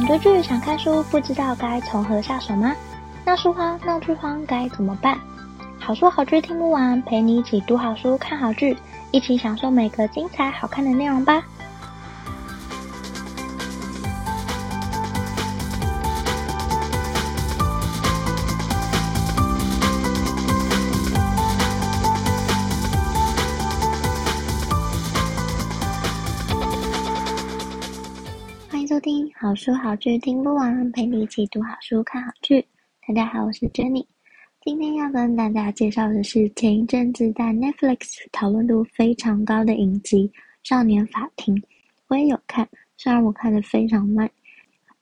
想追剧、想看书，不知道该从何下手吗？闹书荒、闹剧荒该怎么办？好书好剧听不完，陪你一起读好书、看好剧，一起享受每个精彩好看的内容吧。听好书好剧听不完，陪你一起读好书、看好剧。大家好，我是 Jenny。今天要跟大家介绍的是前一阵子在 Netflix 讨论度非常高的影集《少年法庭》。我也有看，虽然我看得非常慢，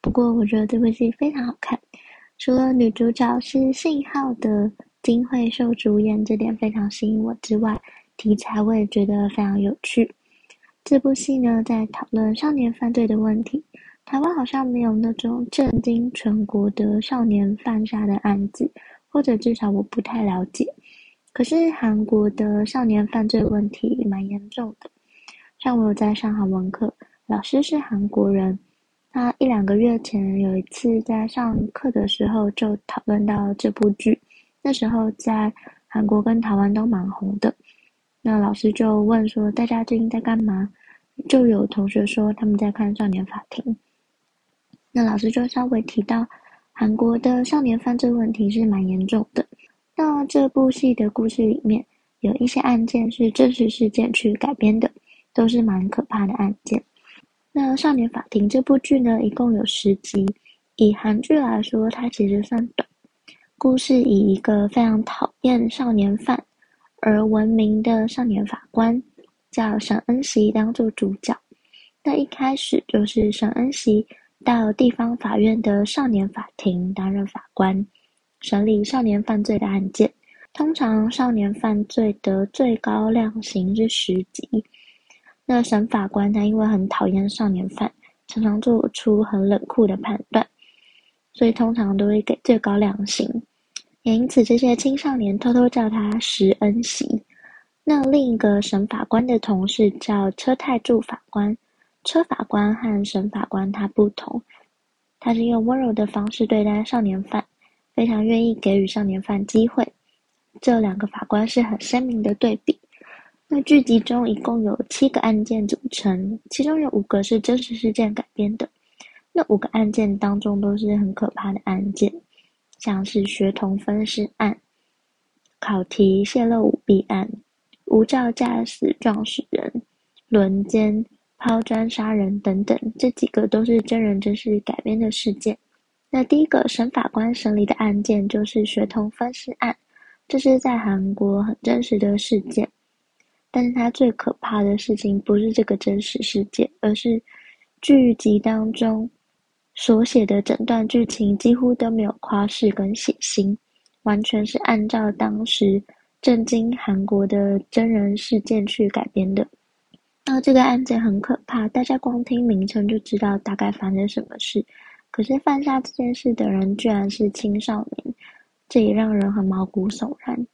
不过我觉得这部戏非常好看。除了女主角是信号的金惠秀主演，这点非常吸引我之外，题材我也觉得非常有趣。这部戏呢，在讨论少年犯罪的问题。台湾好像没有那种震惊全国的少年犯杀的案子，或者至少我不太了解。可是韩国的少年犯罪问题蛮严重的，像我有在上韩文课，老师是韩国人，他一两个月前有一次在上课的时候就讨论到这部剧，那时候在韩国跟台湾都蛮红的。那老师就问说大家最近在干嘛？就有同学说他们在看《少年法庭》。那老师就稍微提到，韩国的少年犯罪问题是蛮严重的。那这部戏的故事里面有一些案件是真实事件去改编的，都是蛮可怕的案件。那《少年法庭》这部剧呢，一共有十集。以韩剧来说，它其实算短。故事以一个非常讨厌少年犯而闻名的少年法官叫沈恩熙当做主角。那一开始就是沈恩熙。到地方法院的少年法庭担任法官，审理少年犯罪的案件。通常少年犯罪的最高量刑是十级。那审法官他因为很讨厌少年犯，常常做出很冷酷的判断，所以通常都会给最高量刑。也因此，这些青少年偷偷叫他石恩喜。那另一个审法官的同事叫车太柱法官。车法官和审法官他不同，他是用温柔的方式对待少年犯，非常愿意给予少年犯机会。这两个法官是很鲜明的对比。那剧集中一共有七个案件组成，其中有五个是真实事件改编的。那五个案件当中都是很可怕的案件，像是学童分尸案、考题泄露舞弊案、无照驾驶撞死人、轮奸。抛砖杀人等等，这几个都是真人真事改编的事件。那第一个审法官审理的案件就是学童分尸案，这是在韩国很真实的事件。但是它最可怕的事情不是这个真实事件，而是剧集当中所写的整段剧情几乎都没有夸饰跟血腥，完全是按照当时震惊韩国的真人事件去改编的。那这个案件很可怕，大家光听名称就知道大概发生什么事。可是犯下这件事的人居然是青少年，这也让人很毛骨悚然。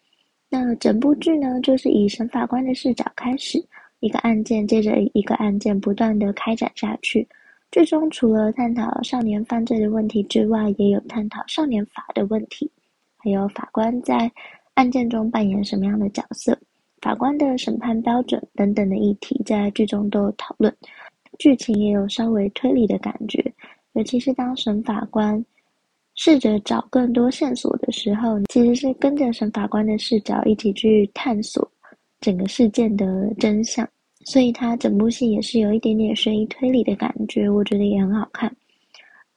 那整部剧呢，就是以审法官的视角开始，一个案件接着一个案件不断的开展下去。最终除了探讨少年犯罪的问题之外，也有探讨少年法的问题，还有法官在案件中扮演什么样的角色。法官的审判标准等等的议题，在剧中都有讨论，剧情也有稍微推理的感觉。尤其是当审法官试着找更多线索的时候，其实是跟着审法官的视角一起去探索整个事件的真相。所以，他整部戏也是有一点点悬疑推理的感觉，我觉得也很好看。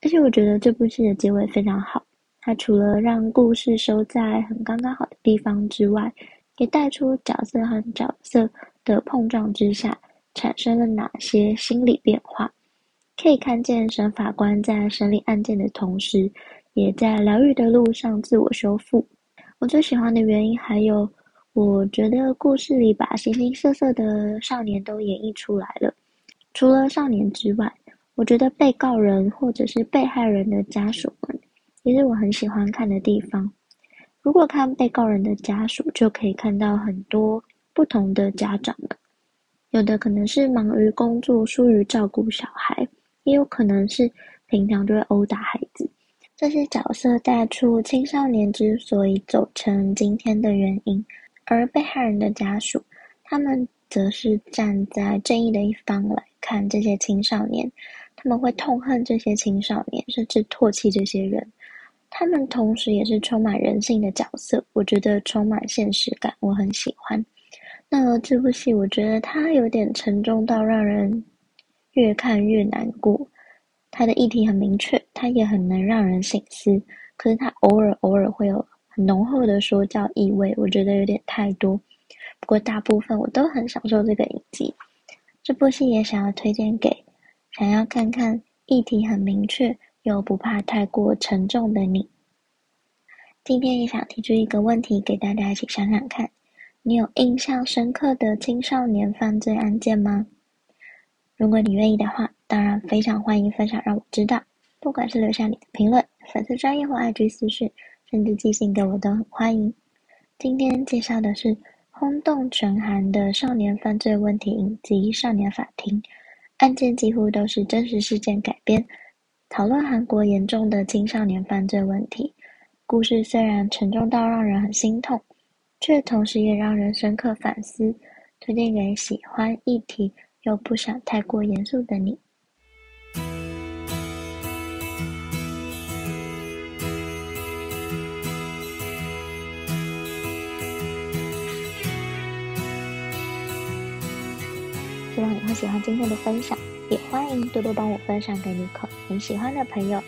而且，我觉得这部戏的结尾非常好，它除了让故事收在很刚刚好的地方之外，也带出角色和角色的碰撞之下产生了哪些心理变化，可以看见沈法官在审理案件的同时，也在疗愈的路上自我修复。我最喜欢的原因还有，我觉得故事里把形形色色的少年都演绎出来了。除了少年之外，我觉得被告人或者是被害人的家属们，也是我很喜欢看的地方。如果看被告人的家属，就可以看到很多不同的家长，有的可能是忙于工作，疏于照顾小孩，也有可能是平常就会殴打孩子。这些角色带出青少年之所以走成今天的原因，而被害人的家属，他们则是站在正义的一方来看这些青少年，他们会痛恨这些青少年，甚至唾弃这些人。他们同时也是充满人性的角色，我觉得充满现实感，我很喜欢。那这部戏，我觉得它有点沉重到让人越看越难过。它的议题很明确，它也很能让人省思。可是它偶尔偶尔会有很浓厚的说教意味，我觉得有点太多。不过大部分我都很享受这个影集。这部戏也想要推荐给想要看看议题很明确。又不怕太过沉重的你，今天也想提出一个问题给大家一起想想看：你有印象深刻的青少年犯罪案件吗？如果你愿意的话，当然非常欢迎分享让我知道。不管是留下你的评论、粉丝专业或 IG 私讯，甚至寄信给我都很欢迎。今天介绍的是轰动全韩的少年犯罪问题影集《少年法庭》，案件几乎都是真实事件改编。讨论韩国严重的青少年犯罪问题，故事虽然沉重到让人很心痛，却同时也让人深刻反思。推荐给喜欢议题又不想太过严肃的你。希望你会喜欢今天的分享。也欢迎多多帮我分享给你可能喜欢的朋友。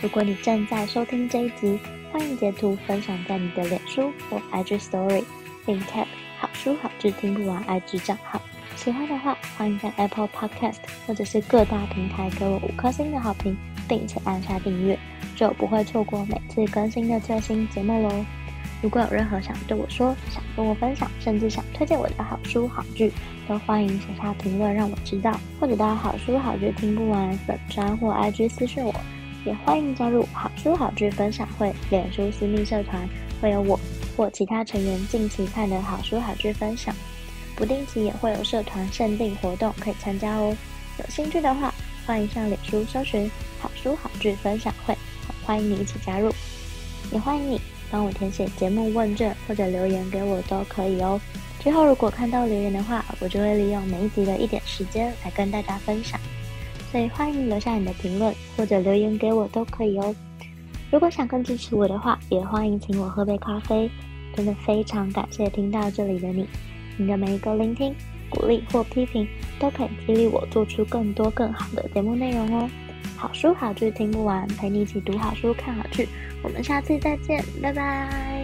如果你正在收听这一集，欢迎截图分享在你的脸书或 IG Story，并 tag 好书好剧听不完 IG 账号。喜欢的话，欢迎在 Apple Podcast 或者是各大平台给我五颗星的好评，并且按下订阅，就不会错过每次更新的最新节目喽。如果有任何想对我说、想跟我分享，甚至想推荐我的好书好剧，都欢迎写下评论让我知道，或者到好书好剧听不完粉专或 IG 私讯我，也欢迎加入好书好剧分享会脸书私密社团，会有我或其他成员近期看的好书好剧分享，不定期也会有社团限定活动可以参加哦。有兴趣的话，欢迎上脸书搜寻好书好剧分享会，欢迎你一起加入，也欢迎你。帮我填写节目问卷或者留言给我都可以哦。之后如果看到留言的话，我就会利用每一集的一点时间来跟大家分享。所以欢迎留下你的评论或者留言给我都可以哦。如果想更支持我的话，也欢迎请我喝杯咖啡。真的非常感谢听到这里的你，你的每一个聆听、鼓励或批评，都可以激励我做出更多更好的节目内容哦。好书好剧听不完，陪你一起读好书、看好剧。我们下次再见，拜拜。